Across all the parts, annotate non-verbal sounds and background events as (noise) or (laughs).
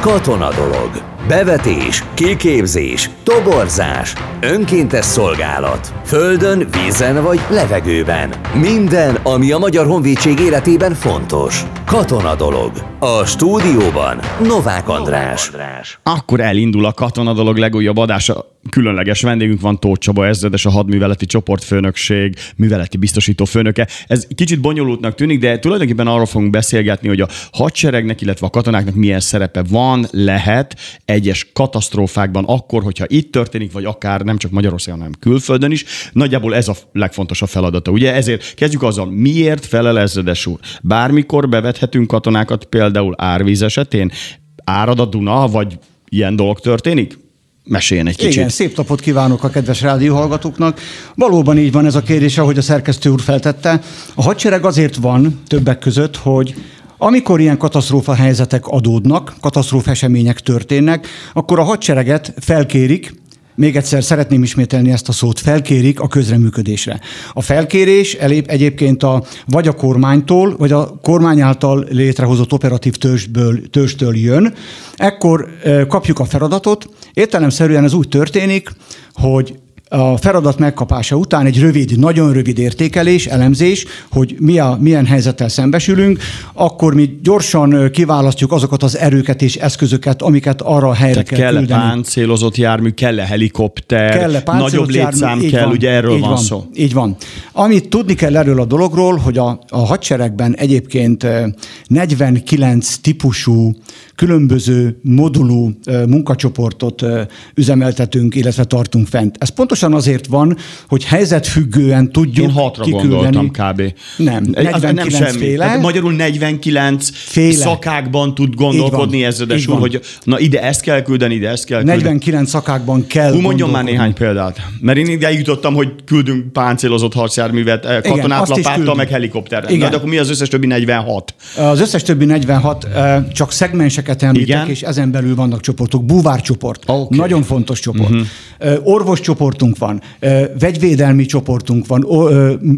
Katona dolog. Bevetés, kiképzés, toborzás, önkéntes szolgálat. Földön, vízen vagy levegőben. Minden, ami a Magyar Honvédség életében fontos. Katona dolog. A stúdióban Novák András. Akkor elindul a katona dolog legújabb adása. Különleges vendégünk van Tóth Csaba ezredes, a hadműveleti csoportfőnökség, műveleti biztosító főnöke. Ez kicsit bonyolultnak tűnik, de tulajdonképpen arról fogunk beszélgetni, hogy a hadseregnek, illetve a katonáknak milyen szerepe van, lehet egyes katasztrófákban, akkor, hogyha itt történik, vagy akár nem csak Magyarországon, hanem külföldön is. Nagyjából ez a legfontosabb feladata. Ugye ezért kezdjük azzal, miért felel ezredes úr? Bármikor bevethetünk katonákat, például árvíz esetén, árad a Duna, vagy ilyen dolog történik? Meséljen egy kicsit. Igen, szép napot kívánok a kedves rádióhallgatóknak. Valóban így van ez a kérdés, ahogy a szerkesztő úr feltette. A hadsereg azért van többek között, hogy amikor ilyen katasztrófa helyzetek adódnak, katasztrófa események történnek, akkor a hadsereget felkérik, még egyszer szeretném ismételni ezt a szót, felkérik a közreműködésre. A felkérés elég egyébként a, vagy a kormánytól, vagy a kormány által létrehozott operatív törzsből, törzstől jön. Ekkor kapjuk a feladatot. Értelemszerűen ez úgy történik, hogy a feladat megkapása után egy rövid, nagyon rövid értékelés, elemzés, hogy mi a, milyen helyzettel szembesülünk, akkor mi gyorsan kiválasztjuk azokat az erőket és eszközöket, amiket arra a helyre Tehát kell kell küldeni. páncélozott jármű, kell-e helikopter, Kell-e páncélos nagyobb jármű? létszám Így kell, van, ugye erről így van, van szó. Így van. Amit tudni kell erről a dologról, hogy a, a hadseregben egyébként eh, 49 típusú különböző modulú munkacsoportot üzemeltetünk, illetve tartunk fent. Ez pontosan azért van, hogy helyzetfüggően tudjuk Én hatra kiküldeni. gondoltam kb. Nem, Egy- az 49 nem semmi. féle. Hát magyarul 49 Féle. szakákban tud gondolkodni úr, van. hogy na ide ezt kell küldeni, ide ezt kell küldeni. 49 szakákban kell Hú, mondjon már néhány példát. Mert én ide jutottam, hogy küldünk páncélozott harcjárművet, eh, katonát is lapáttal, meg helikopterrel. Igen. Na, de akkor mi az összes többi 46? Az összes többi 46 eh, csak szegmenseket említek, Igen. és ezen belül vannak csoportok. Búvárcsoport, Oké. nagyon fontos csoport. Uh-huh. Orvoscsoportunk van, eh, vegyvédelmi csoportunk van,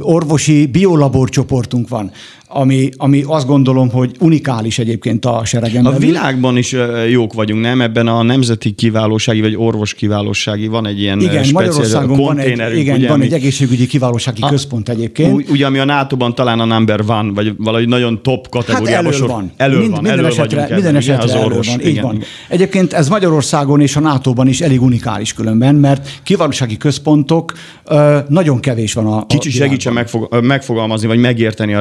orvosi biolabor csoportunk van, ami, ami azt gondolom, hogy unikális egyébként a seregen A világban is jók vagyunk, nem? Ebben a nemzeti kiválósági vagy orvos kiválósági van egy ilyen Igen, Magyarországon van egy, igen, ugye, van egy egészségügyi kiválósági központ egyébként. Úgy, ugye, ami a NATO-ban talán a number one, vagy valahogy nagyon top Hát kategóriában. elől sor- van. Elől Mind, van, minden elől esetre, vagyunk minden esetre az elől orvos. van. Így igen, van. igen. Egyébként ez Magyarországon és a NATO-ban is elég unikális különben, mert kiválósági központok nagyon kevés van a a Kicsit segítsen megfog, megfogalmazni, vagy megérteni a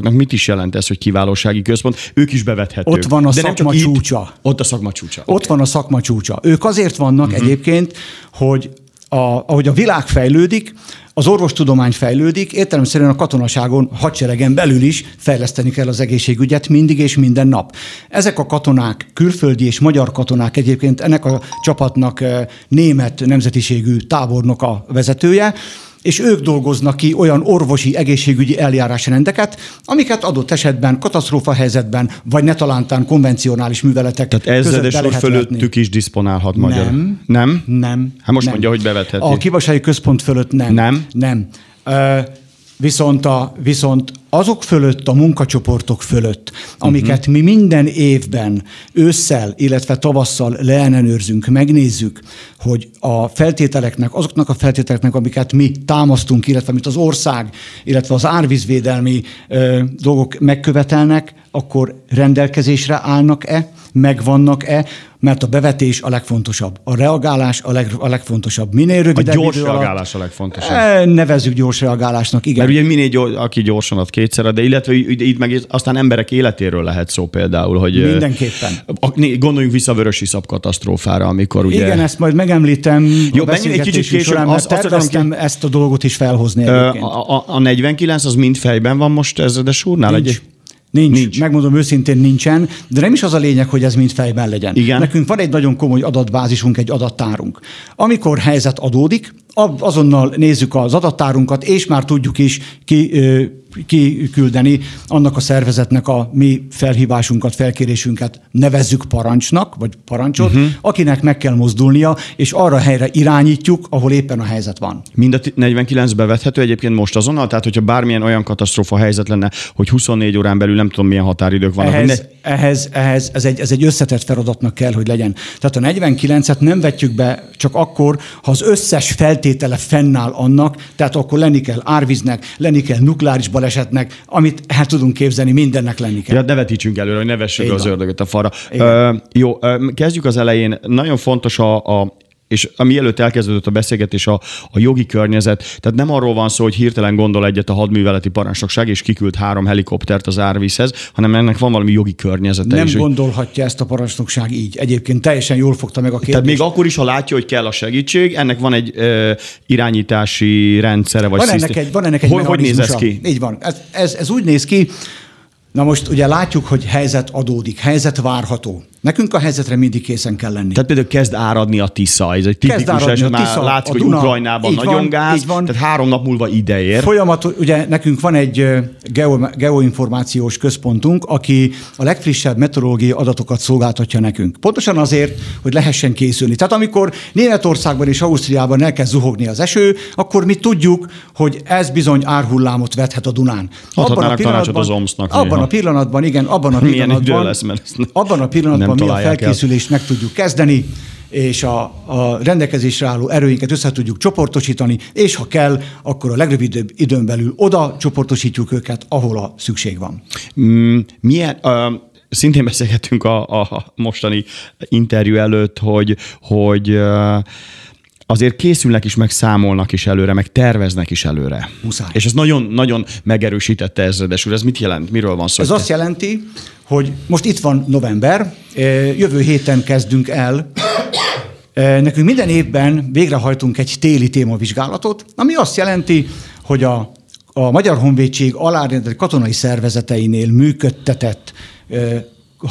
rádióhallgatóknak, mit is jelent ez, hogy kiválósági központ. Ők is bevethetők. Ott van a De szakma itt, csúcsa. Ott a szakma csúcsa. Ott van a szakma csúcsa. Ők azért vannak uh-huh. egyébként, hogy a, ahogy a világ fejlődik, az orvostudomány fejlődik, értelemszerűen a katonaságon, hadseregen belül is fejleszteni kell az egészségügyet mindig és minden nap. Ezek a katonák, külföldi és magyar katonák egyébként, ennek a csapatnak eh, német nemzetiségű tábornok a vezetője, és ők dolgoznak ki olyan orvosi egészségügyi eljárásrendeket, amiket adott esetben katasztrófa helyzetben, vagy ne talántán konvencionális műveletek Tehát úr lehet fölöttük vetni. is disponálhat magyar. Nem. Nem? Nem. Hát most nem. mondja, hogy bevetheti. A kiválósági központ fölött nem. Nem? Nem. Ö, viszont, a, viszont azok fölött, a munkacsoportok fölött, amiket uh-huh. mi minden évben ősszel, illetve tavasszal leellenőrzünk, megnézzük, hogy a feltételeknek, azoknak a feltételeknek, amiket mi támasztunk, illetve amit az ország, illetve az árvízvédelmi ö, dolgok megkövetelnek, akkor rendelkezésre állnak-e, megvannak-e, mert a bevetés a legfontosabb. A reagálás a, leg, a legfontosabb. Minél A rövidebb gyors idő alatt- reagálás a legfontosabb. E, Nevezzük gyors reagálásnak, igen. Mert ugye minél gyors, aki gyorsan ad kétszer, de illetve így meg aztán emberek életéről lehet szó például, hogy Mindenképpen. gondoljunk vissza a vörös iszap katasztrófára, amikor ugye... Igen, ezt majd megemlítem Jó, a egy kicsit később, során, azt- azt akarom terveztem ezt a dolgot is felhozni egyébként. a, a, a 49 az mind fejben van most ezredes úrnál? Nincs. Egy, Nincs. Nincs. Nincs. Megmondom őszintén nincsen, de nem is az a lényeg, hogy ez mind fejben legyen. Igen. Nekünk van egy nagyon komoly adatbázisunk, egy adattárunk. Amikor helyzet adódik, azonnal nézzük az adattárunkat, és már tudjuk is ki, kiküldeni annak a szervezetnek a mi felhívásunkat, felkérésünket nevezzük parancsnak, vagy parancsot, uh-huh. akinek meg kell mozdulnia, és arra helyre irányítjuk, ahol éppen a helyzet van. Mind a 49 bevethető egyébként most azonnal? Tehát, hogyha bármilyen olyan katasztrófa helyzet lenne, hogy 24 órán belül nem tudom milyen határidők vannak. Ehhez, ne... ehhez, ehhez ez, egy, ez egy összetett feladatnak kell, hogy legyen. Tehát a 49-et nem vetjük be csak akkor, ha az összes feltétele fennáll annak, tehát akkor lenni kell árvíznek, lenni kell nukleáris balesetnek, amit el tudunk képzelni, mindennek lenni kell. Ja, ne vetítsünk előre, hogy ne vessük az ördögöt a falra. Ö, jó, kezdjük az elején. Nagyon fontos a, a és mielőtt elkezdődött a beszélgetés a, a jogi környezet, tehát nem arról van szó, hogy hirtelen gondol egyet a hadműveleti parancsnokság, és kiküld három helikoptert az árvízhez, hanem ennek van valami jogi környezete Nem is. gondolhatja ezt a parancsnokság így. Egyébként teljesen jól fogta meg a kérdést. Tehát még akkor is, ha látja, hogy kell a segítség, ennek van egy ö, irányítási rendszere, vagy van ennek egy, van ennek egy hogy, hogy néz ez ki? Így van. Ez, ez, ez úgy néz ki, Na most ugye látjuk, hogy helyzet adódik, helyzet várható. Nekünk a helyzetre mindig készen kell lenni. Tehát például kezd áradni a Tisza, ez egy tipikus eset, már Tisza, látszik, hogy Duna, Ukrajnában nagyon van, gáz, van. tehát három nap múlva ideér. Folyamat, ugye nekünk van egy geo, geoinformációs központunk, aki a legfrissebb meteorológiai adatokat szolgáltatja nekünk. Pontosan azért, hogy lehessen készülni. Tehát amikor Németországban és Ausztriában elkezd zuhogni az eső, akkor mi tudjuk, hogy ez bizony árhullámot vethet a Dunán. Abban a pillanatban, az abban a pillanatban, igen, abban a pillanatban, lesz, mert abban a pillanatban mi a felkészülést el. meg tudjuk kezdeni, és a, a rendelkezésre álló erőinket össze tudjuk csoportosítani, és ha kell, akkor a legrövidebb időn belül oda csoportosítjuk őket, ahol a szükség van. Mm, milyen, uh, szintén beszélgetünk a, a mostani interjú előtt, hogy, hogy azért készülnek is, meg számolnak is előre, meg terveznek is előre. Muszáj. És ez nagyon-nagyon megerősítette ezredes úr. Ez mit jelent? Miről van szó? Ez azt jelenti, hogy most itt van november, jövő héten kezdünk el Nekünk minden évben végrehajtunk egy téli témavizsgálatot, ami azt jelenti, hogy a, a Magyar Honvédség alárendelt katonai szervezeteinél működtetett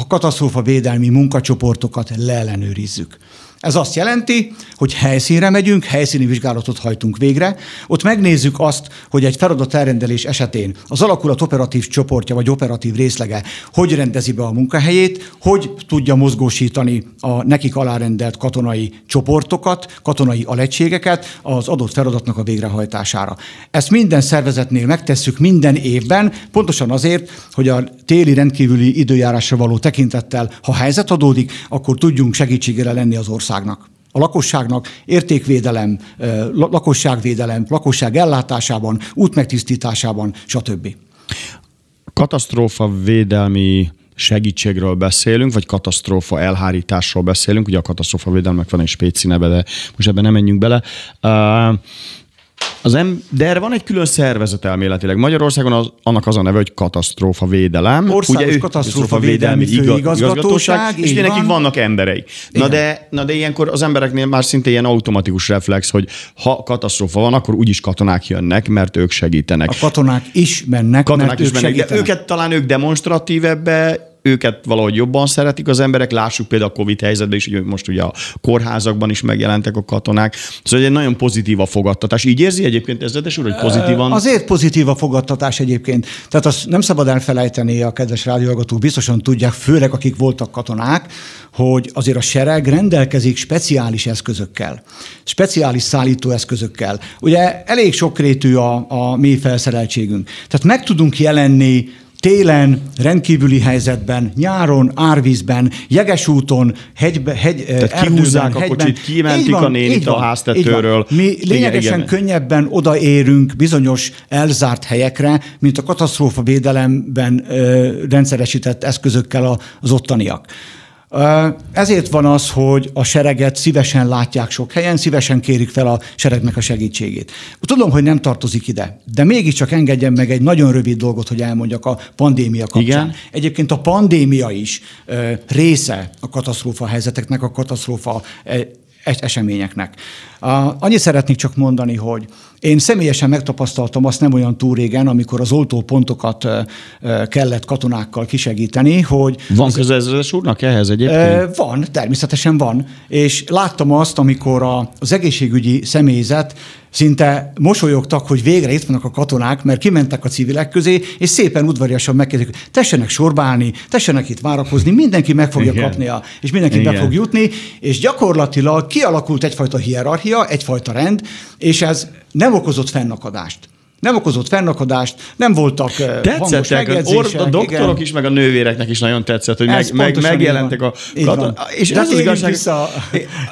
katasztrófa védelmi munkacsoportokat leellenőrizzük. Ez azt jelenti, hogy helyszínre megyünk, helyszíni vizsgálatot hajtunk végre, ott megnézzük azt, hogy egy feladat elrendelés esetén az alakulat operatív csoportja vagy operatív részlege hogy rendezi be a munkahelyét, hogy tudja mozgósítani a nekik alárendelt katonai csoportokat, katonai alegységeket az adott feladatnak a végrehajtására. Ezt minden szervezetnél megtesszük minden évben, pontosan azért, hogy a téli rendkívüli időjárásra való tekintettel, ha helyzet adódik, akkor tudjunk segítségére lenni az ország országnak a lakosságnak értékvédelem, lakosságvédelem, lakosság ellátásában, útmegtisztításában, stb. Katasztrófa védelmi segítségről beszélünk, vagy katasztrófa elhárításról beszélünk, ugye a katasztrófa védelmek van egy spéci neve, de most ebben nem menjünk bele. Uh, az em, de erre van egy külön szervezet elméletileg. Magyarországon az, annak az a neve, hogy katasztrófa védelem. Országos Ugye, katasztrófa védelmi főigazgatóság. És ugye nekik vannak embereik. Na de, na de ilyenkor az embereknél már szinte ilyen automatikus reflex, hogy ha katasztrófa van, akkor úgyis katonák jönnek, mert ők segítenek. A katonák is mennek, katonák mert is ők mennek, segítenek. De őket talán ők demonstratívebbe őket valahogy jobban szeretik az emberek. Lássuk például a Covid helyzetben is, hogy most ugye a kórházakban is megjelentek a katonák. Szóval egy nagyon pozitív a fogadtatás. Így érzi egyébként ezredes úr, hogy pozitívan? Azért pozitív a fogadtatás egyébként. Tehát azt nem szabad elfelejteni, a kedves rádióhallgatók biztosan tudják, főleg akik voltak katonák, hogy azért a sereg rendelkezik speciális eszközökkel, speciális szállítóeszközökkel. Ugye elég sokrétű a, a mi felszereltségünk. Tehát meg tudunk jelenni télen, rendkívüli helyzetben, nyáron, árvízben, jeges úton, hegybe, hegy, Tehát erdőben, kihúzzák hegyben. a kocsit, kimentik van, a nénit a háztetőről. Mi lényegesen igen, könnyebben odaérünk bizonyos elzárt helyekre, mint a katasztrófa védelemben ö, rendszeresített eszközökkel az ottaniak. Ezért van az, hogy a sereget szívesen látják sok helyen, szívesen kérik fel a seregnek a segítségét. Tudom, hogy nem tartozik ide, de mégiscsak engedjen meg egy nagyon rövid dolgot, hogy elmondjak a pandémia kapcsán. Igen? Egyébként a pandémia is része a katasztrófa helyzeteknek, a katasztrófa eseményeknek. Annyit szeretnék csak mondani, hogy Én személyesen megtapasztaltam azt nem olyan túl régen, amikor az oltópontokat kellett katonákkal kisegíteni, hogy... Van közezredes úrnak ehhez egyébként? Van, természetesen van. És láttam azt, amikor az egészségügyi személyzet szinte mosolyogtak, hogy végre itt vannak a katonák, mert kimentek a civilek közé, és szépen udvariasan megkérdezik, tessenek sorbálni, tessenek itt várakozni, mindenki meg fogja Igen. kapnia, és mindenki Igen. be fog jutni, és gyakorlatilag kialakult egyfajta hierarchia, egyfajta rend, és ez nem okozott fennakadást. Nem okozott fennakadást, nem voltak Tetszettek, a, a doktorok igen. is, meg a nővéreknek is nagyon tetszett, hogy meg, meg, megjelentek a katon... És ez az igazság, vissza...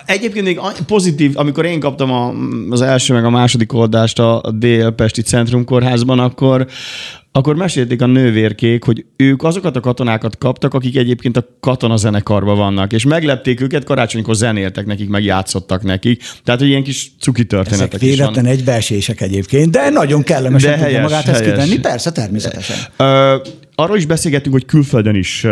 egyébként még pozitív, amikor én kaptam a, az első meg a második oldást a, a Dél-Pesti Centrum Kórházban, akkor akkor mesélték a nővérkék, hogy ők azokat a katonákat kaptak, akik egyébként a katonazenekarban vannak, és meglepték őket, karácsonykor zenéltek nekik, meg játszottak nekik. Tehát, hogy ilyen kis cuki történetek Ezek véletlen egybeesések egyébként, de nagyon kellemesen de helyes, magát helyes. ezt kivenni. Persze, természetesen. Ö, arról is beszélgetünk, hogy külföldön is uh,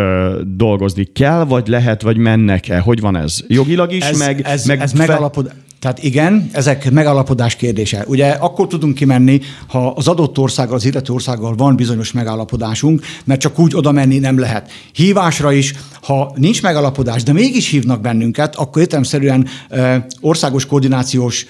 dolgozni kell, vagy lehet, vagy mennek-e? Hogy van ez? Jogilag is, ez, meg... Ez, meg ez fe... megalapod... Tehát igen, ezek megállapodás kérdése. Ugye akkor tudunk kimenni, ha az adott országgal, az illető országgal van bizonyos megállapodásunk, mert csak úgy oda menni nem lehet. Hívásra is, ha nincs megállapodás, de mégis hívnak bennünket, akkor értelemszerűen országos koordinációs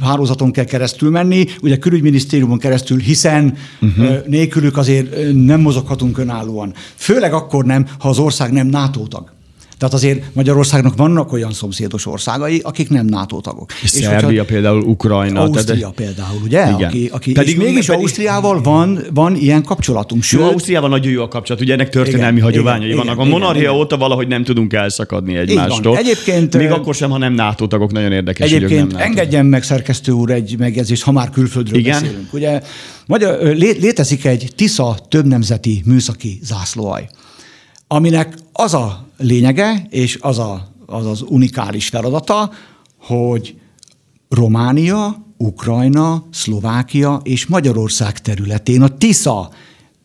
hálózaton kell keresztül menni, ugye külügyminisztériumon keresztül, hiszen uh-huh. nélkülük azért nem mozoghatunk önállóan. Főleg akkor nem, ha az ország nem NATO tag. Tehát azért Magyarországnak vannak olyan szomszédos országai, akik nem NATO tagok. És, és Szerbia hogyha, például, Ukrajna. Ausztria tehát, például, ugye? Igen. Aki, aki, pedig, és mégis pedig, Ausztriával van, van ilyen kapcsolatunk. Sőt, jó, Ausztriával nagyon jó a kapcsolat, ugye ennek történelmi igen, hagyományai igen, vannak. A monarchia igen, óta valahogy nem tudunk elszakadni egymástól. Egyébként, Még akkor sem, ha nem NATO tagok, nagyon érdekes. Egyébként nem engedjen meg szerkesztő úr egy megjegyzést, ha már külföldről igen? beszélünk. Ugye Magyar, létezik egy Tisza többnemzeti műszaki zászlóaj aminek az a lényege, és az a, az, az unikális feladata, hogy Románia, Ukrajna, Szlovákia és Magyarország területén, a Tisza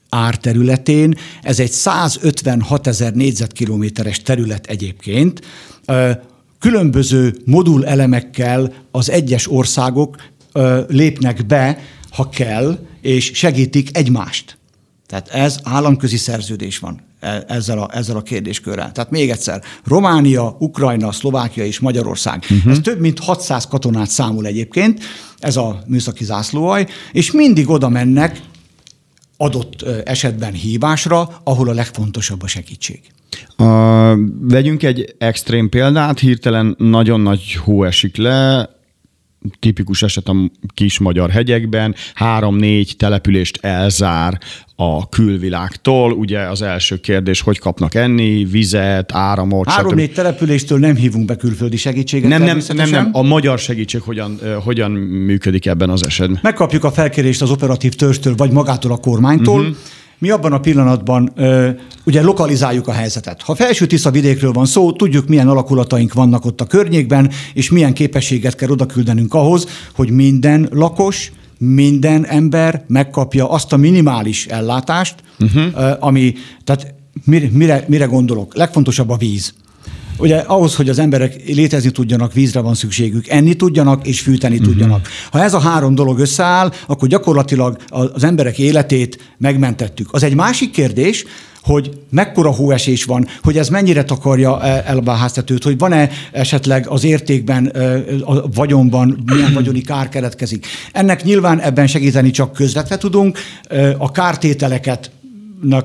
árterületén, ez egy 156 ezer négyzetkilométeres terület egyébként, különböző modulelemekkel az egyes országok lépnek be, ha kell, és segítik egymást. Tehát ez államközi szerződés van ezzel a, ezzel a kérdéskörrel. Tehát még egyszer, Románia, Ukrajna, Szlovákia és Magyarország. Uh-huh. Ez több mint 600 katonát számol egyébként, ez a műszaki zászlóaj, és mindig oda mennek adott esetben hívásra, ahol a legfontosabb a segítség. Uh, vegyünk egy extrém példát, hirtelen nagyon nagy hó esik le, tipikus eset a kis magyar hegyekben, három-négy települést elzár a külvilágtól. Ugye az első kérdés, hogy kapnak enni, vizet, áramot, Három-négy településtől nem hívunk be külföldi segítséget. Nem, nem, nem, nem. A magyar segítség hogyan, hogyan működik ebben az esetben? Megkapjuk a felkérést az operatív törstől, vagy magától a kormánytól. Uh-huh mi abban a pillanatban ö, ugye lokalizáljuk a helyzetet. Ha felső Tisza vidékről van szó, tudjuk, milyen alakulataink vannak ott a környékben, és milyen képességet kell oda küldenünk ahhoz, hogy minden lakos, minden ember megkapja azt a minimális ellátást, uh-huh. ami, tehát mire, mire, mire gondolok? Legfontosabb a víz. Ugye ahhoz, hogy az emberek létezni tudjanak, vízre van szükségük, enni tudjanak és fűteni uh-huh. tudjanak. Ha ez a három dolog összeáll, akkor gyakorlatilag az emberek életét megmentettük. Az egy másik kérdés, hogy mekkora hóesés van, hogy ez mennyire takarja el a háztetőt, hogy van-e esetleg az értékben, a vagyonban milyen vagyoni kár keletkezik. Ennek nyilván ebben segíteni csak közvetve tudunk, a kártételeket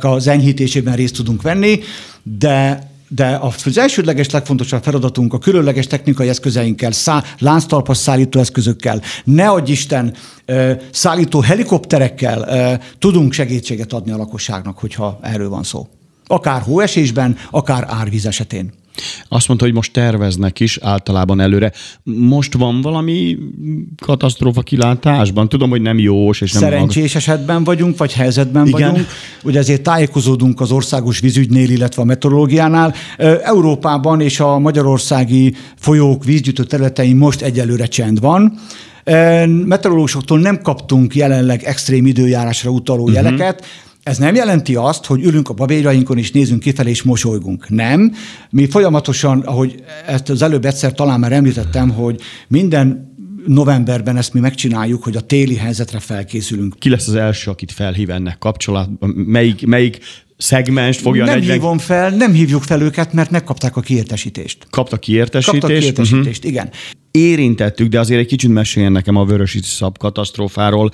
az enyhítésében részt tudunk venni, de de az elsődleges legfontosabb feladatunk a különleges technikai eszközeinkkel, szá, lánctalpas szállító eszközökkel, ne adj Isten, szállító helikopterekkel tudunk segítséget adni a lakosságnak, hogyha erről van szó. Akár hóesésben, akár árvíz esetén. Azt mondta, hogy most terveznek is általában előre. Most van valami katasztrófa kilátásban? Tudom, hogy nem jós és nem Szerencsés maga... esetben vagyunk, vagy helyzetben Igen. vagyunk. Ugye ezért tájékozódunk az országos vízügynél, illetve a meteorológiánál. Európában és a magyarországi folyók vízgyűjtő területein most egyelőre csend van. Meteorológusoktól nem kaptunk jelenleg extrém időjárásra utaló uh-huh. jeleket, ez nem jelenti azt, hogy ülünk a babérjainkon és nézünk kifelé és mosolygunk. Nem. Mi folyamatosan, ahogy ezt az előbb egyszer talán már említettem, hogy minden novemberben ezt mi megcsináljuk, hogy a téli helyzetre felkészülünk. Ki lesz az első, akit felhív ennek kapcsolatban? Melyik, melyik szegmens fogja nem 40... hívom fel, nem hívjuk fel őket, mert megkapták a kiértesítést. Kapta kiértesítést? Kaptak kiértesítést, uh-huh. igen. Érintettük, de azért egy kicsit meséljen nekem a vörösi szab katasztrófáról.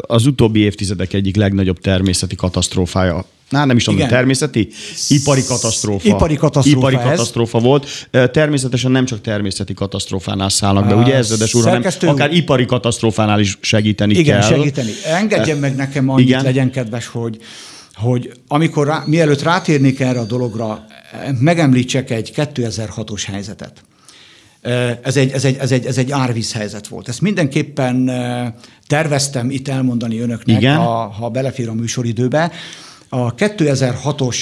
Az utóbbi évtizedek egyik legnagyobb természeti katasztrófája Na, nem is tudom, Igen. természeti? Ipari katasztrófa. Ipari katasztrófa Ipari katasztrófa volt. Természetesen nem csak természeti katasztrófánál szállnak be, ugye ezredes úr, hanem akár ipari katasztrófánál is segíteni Igen, kell. Igen, segíteni. Engedjen meg nekem annyit, Igen. legyen kedves, hogy hogy amikor rá, mielőtt rátérnék erre a dologra, megemlítsek egy 2006-os helyzetet. Ez egy, ez, egy, ez, egy, ez egy árvíz helyzet volt. Ezt mindenképpen terveztem itt elmondani önöknek, Igen? Ha, ha belefér a műsoridőbe. A 2006-os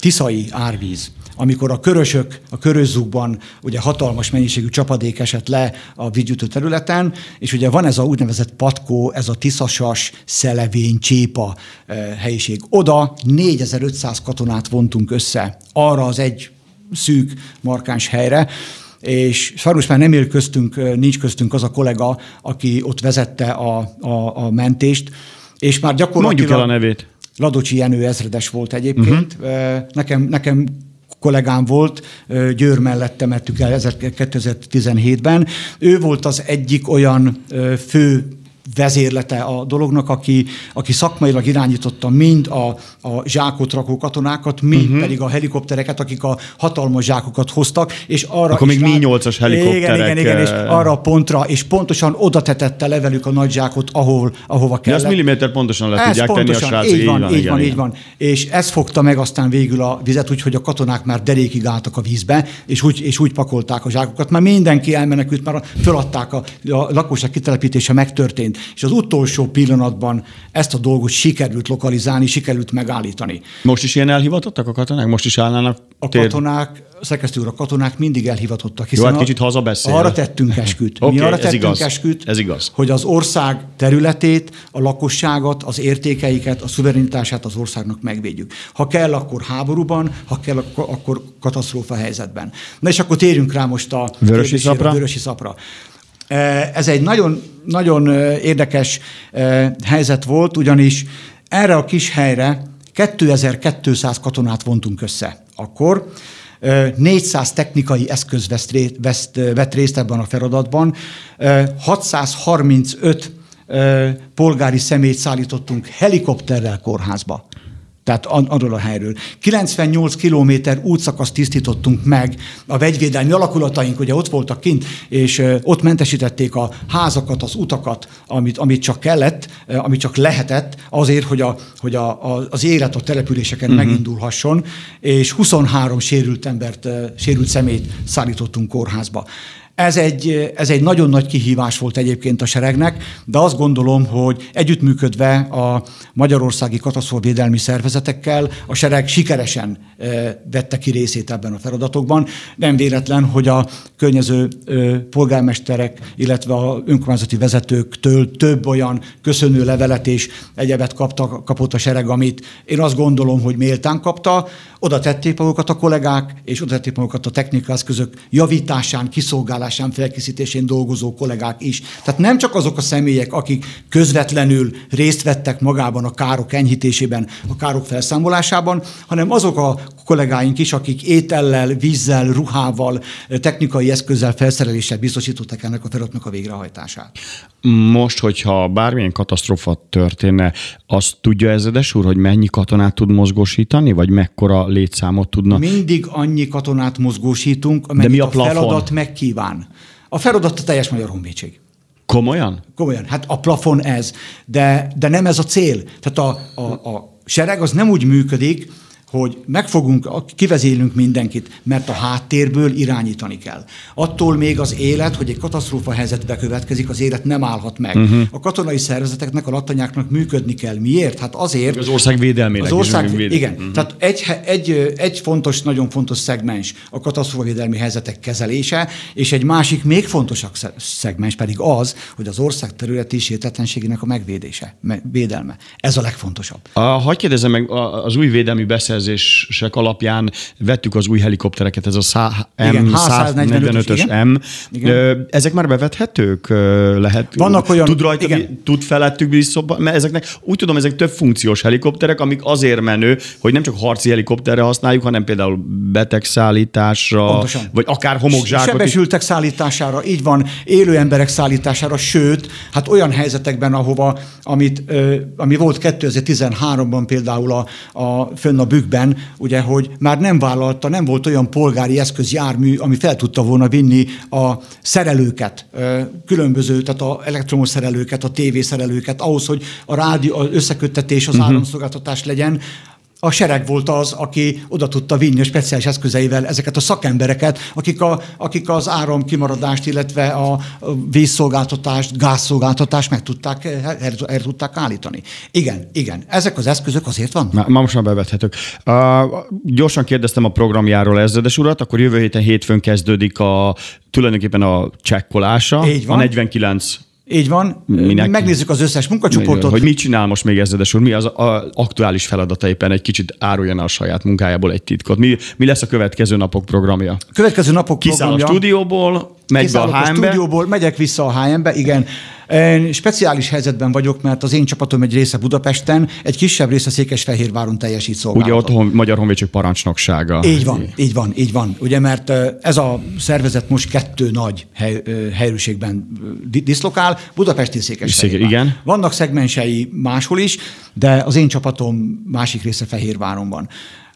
Tiszai árvíz, amikor a körösök a körözzukban ugye hatalmas mennyiségű csapadék esett le a vízgyűjtő területen, és ugye van ez a úgynevezett patkó, ez a tiszasas, szelevény, csépa eh, helyiség. Oda 4500 katonát vontunk össze arra az egy szűk, markáns helyre, és sajnos már nem él köztünk, nincs köztünk az a kollega, aki ott vezette a, a, a mentést, és már gyakorlatilag... Mondjuk el a nevét. Ladocsi Jenő ezredes volt egyébként. Uh-huh. Nekem, nekem kollégám volt, Győr mellett temettük el 2017-ben. Ő volt az egyik olyan fő vezérlete a dolognak, aki, aki szakmailag irányította mind a, a zsákot rakó katonákat, mind uh-huh. pedig a helikoptereket, akik a hatalmas zsákokat hoztak, és arra Akkor még mi 8-as helikopterek. Igen, igen, igen, és arra a pontra, és pontosan oda tetette levelük a nagy zsákot, ahol, ahova kellett. De azt milliméter pontosan le tudják pontosan, tenni a srác. Így van, így van, így van, így van. És ez fogta meg aztán végül a vizet, úgyhogy a katonák már derékig álltak a vízbe, és úgy, és úgy pakolták a zsákokat. Már mindenki elmenekült, már föladták, a, a lakosság kitelepítése megtörtént és az utolsó pillanatban ezt a dolgot sikerült lokalizálni, sikerült megállítani. Most is ilyen elhivatottak a katonák? Most is állnának A tér... katonák, szerkesztő a katonák mindig elhivatottak. Hiszen Jó, hát kicsit hazabeszél. Arra tettünk esküt. okay, Mi (laughs) arra ez tettünk igaz. esküt, ez igaz. hogy az ország területét, a lakosságot, az értékeiket, a szuverenitását az országnak megvédjük. Ha kell, akkor háborúban, ha kell, akkor katasztrófa helyzetben. Na és akkor térjünk rá most a vörösi szapra. Vörösi szapra. Ez egy nagyon, nagyon érdekes helyzet volt, ugyanis erre a kis helyre 2200 katonát vontunk össze akkor. 400 technikai eszköz vett részt ebben a feladatban, 635 polgári szemét szállítottunk helikopterrel kórházba tehát arról a helyről. 98 kilométer útszakaszt tisztítottunk meg, a vegyvédelmi alakulataink ugye ott voltak kint, és ott mentesítették a házakat, az utakat, amit, amit csak kellett, amit csak lehetett, azért, hogy, a, hogy a, a, az élet a településeken uh-huh. megindulhasson, és 23 sérült embert, sérült szemét szállítottunk kórházba. Ez egy, ez egy nagyon nagy kihívás volt egyébként a seregnek, de azt gondolom, hogy együttműködve a magyarországi katasztrófvédelmi szervezetekkel a sereg sikeresen vette ki részét ebben a feladatokban. Nem véletlen, hogy a környező polgármesterek, illetve a önkormányzati vezetőktől több olyan köszönő levelet és egyebet kapta, kapott a sereg, amit én azt gondolom, hogy méltán kapta. Oda tették magukat a kollégák, és oda tették magukat a technikázközök javításán, kiszolgálásán, gyártásán, felkészítésén dolgozó kollégák is. Tehát nem csak azok a személyek, akik közvetlenül részt vettek magában a károk enyhítésében, a károk felszámolásában, hanem azok a kollégáink is, akik étellel, vízzel, ruhával, technikai eszközzel, felszereléssel biztosították ennek a feladatnak a végrehajtását. Most, hogyha bármilyen katasztrófa történne, azt tudja ezedes úr, hogy mennyi katonát tud mozgósítani, vagy mekkora létszámot tudna? Mindig annyi katonát mozgósítunk, amennyit De mi a, a feladat megkíván. A feladat a teljes Magyar Honvédség. Komolyan? Komolyan. Hát a plafon ez, de, de nem ez a cél. Tehát a, a, a sereg az nem úgy működik, hogy megfogunk, kivezélünk mindenkit, mert a háttérből irányítani kell. Attól még az élet, hogy egy katasztrófa helyzet bekövetkezik, az élet nem állhat meg. Uh-huh. A katonai szervezeteknek, a latanyáknak működni kell. Miért? Hát azért... Az ország védelmének. Az ország, védelmi. igen. Uh-huh. Tehát egy, egy, egy fontos, nagyon fontos szegmens a katasztrófavédelmi helyzetek kezelése, és egy másik, még fontosabb szegmens pedig az, hogy az ország területi sértetlenségének a megvédése, védelme. Ez a legfontosabb. A, hagyj kérdezem meg, az új védelmi beszerzés visszajelzések alapján vettük az új helikoptereket, ez a szá- Igen, M145-ös igen. M. Igen. Ezek már bevethetők? Lehet, Vannak olyan- Tud rajta, igen. tud felettük vissza, mert ezeknek úgy tudom, ezek több funkciós helikopterek, amik azért menő, hogy nem csak harci helikopterre használjuk, hanem például betegszállításra, Pontosan. vagy akár homokzsákot. Sebesültek szállítására, így van, élő emberek szállítására, sőt, hát olyan helyzetekben, ahova, amit, ami volt 2013-ban például a, a, fönn a bükkben, ugye, hogy már nem vállalta, nem volt olyan polgári eszközjármű, ami fel tudta volna vinni a szerelőket, különböző, tehát a elektromos szerelőket, a tévészerelőket, ahhoz, hogy a rádió, az összeköttetés, az uh-huh. áramszolgáltatás legyen, a sereg volt az, aki oda tudta vinni a speciális eszközeivel ezeket a szakembereket, akik, a, akik az áram kimaradást, illetve a vízszolgáltatást, gázszolgáltatást meg tudták, el, el tudták állítani. Igen, igen, ezek az eszközök azért vannak. Na, ma most már bevethetők. Uh, gyorsan kérdeztem a programjáról ezredes urat, akkor jövő héten hétfőn kezdődik a tulajdonképpen a csekkolása. Így van. A 49 Így van, Minek? megnézzük az összes munkacsoportot. Hogy mit csinál most még ezredes úr? Mi az a aktuális feladata éppen? Egy kicsit áruljon a saját munkájából egy titkot. Mi, mi lesz a következő napok programja? Következő napok Kiszáll a programja- stúdióból, megy be Kiszállok a a HM-be. stúdióból, megyek vissza a HM-be, igen. Én speciális helyzetben vagyok, mert az én csapatom egy része Budapesten, egy kisebb része Székesfehérváron teljesít Ugye szolgálatot. ott a Magyar Honvédség parancsnoksága. Így van, így van, így van. Ugye, mert ez a szervezet most kettő nagy hely, helyőrségben diszlokál, Budapesti Székesfehérvár. Széke- igen. Vannak szegmensei máshol is, de az én csapatom másik része Fehérváron van.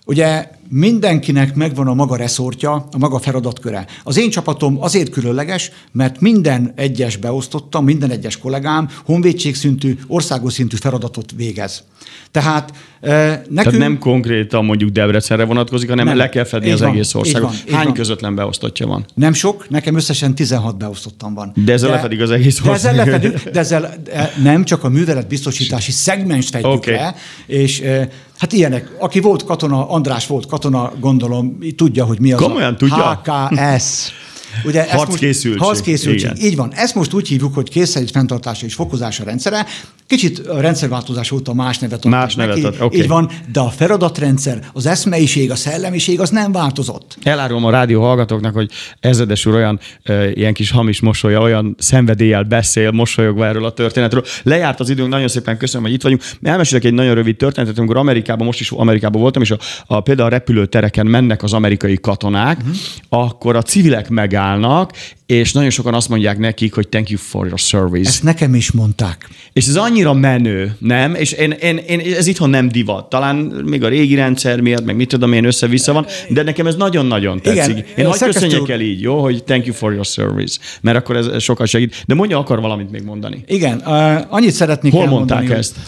Ugye mindenkinek megvan a maga reszortja, a maga feladatköre. Az én csapatom azért különleges, mert minden egyes beosztottam, minden egyes kollégám honvédségszintű, országos szintű feladatot végez. Tehát eh, nekünk... Tehát nem konkrétan mondjuk Debrecenre vonatkozik, hanem Nem. le kell fedni Így az van, egész országot. van, Hány van. közvetlen beosztottja van? Nem sok, nekem összesen 16 beosztottam van. De ezzel lefedik az egész De ezzel országot. lefedünk, de ezzel nem csak a műveletbiztosítási szegmens fedjük Oké. okay. le, és eh, hát ilyenek. Aki volt katona, András volt katona, gondolom, tudja, hogy mi az Komolyan a tudja? HKS. (laughs) Ugye Harckészültség. Harckészültség. Így van. Ezt most úgy hívjuk, hogy készszerűt fenntartása és fokozása rendszere. Kicsit a rendszerváltozás óta más nevet adtak Más nevet neki. oké. Így van, de a feladatrendszer, az eszmeiség, a szellemiség az nem változott. Elárulom a rádió hallgatóknak, hogy ezredes úr olyan e, ilyen kis hamis mosolya, olyan szenvedéllyel beszél, mosolyogva erről a történetről. Lejárt az időnk, nagyon szépen köszönöm, hogy itt vagyunk. Elmesélek egy nagyon rövid történetet, amikor Amerikában, most is Amerikában voltam, és a, a, például a repülőtereken mennek az amerikai katonák, uh-huh. akkor a civilek megállnak, és nagyon sokan azt mondják nekik, hogy thank you for your service. Ezt nekem is mondták. És ez annyira menő, nem? És én, én, én, ez itthon nem divat. Talán még a régi rendszer miatt, meg mit tudom én, össze-vissza van, de nekem ez nagyon-nagyon tetszik. Igen, én hagyd köszönjek el így, jó, hogy thank you for your service, mert akkor ez, sokat segít. De mondja, akar valamit még mondani. Igen, uh, annyit szeretnék Hol elmondani, mondták hogy,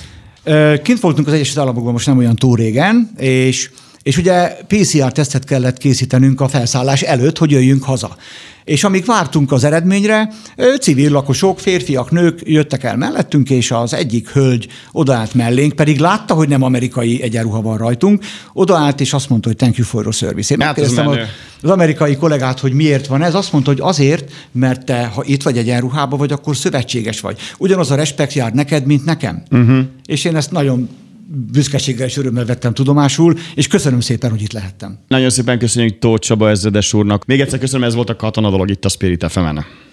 ezt? Kint voltunk az Egyesült Államokban most nem olyan túl régen, és, és ugye PCR-tesztet kellett készítenünk a felszállás előtt, hogy jöjjünk haza. És amíg vártunk az eredményre, civil lakosok, férfiak, nők jöttek el mellettünk, és az egyik hölgy odaállt mellénk, pedig látta, hogy nem amerikai egyenruha van rajtunk, odaállt, és azt mondta, hogy thank you for your service. Én Hát ez megkérdeztem menő. a- az amerikai kollégát, hogy miért van ez, azt mondta, hogy azért, mert te, ha itt vagy egyenruhában vagy, akkor szövetséges vagy. Ugyanaz a respekt jár neked, mint nekem. Uh-huh. És én ezt nagyon büszkeséggel és örömmel vettem tudomásul, és köszönöm szépen, hogy itt lehettem. Nagyon szépen köszönjük Tóth Csaba ezredes úrnak. Még egyszer köszönöm, ez volt a katona dolog itt a Spirit fm -en.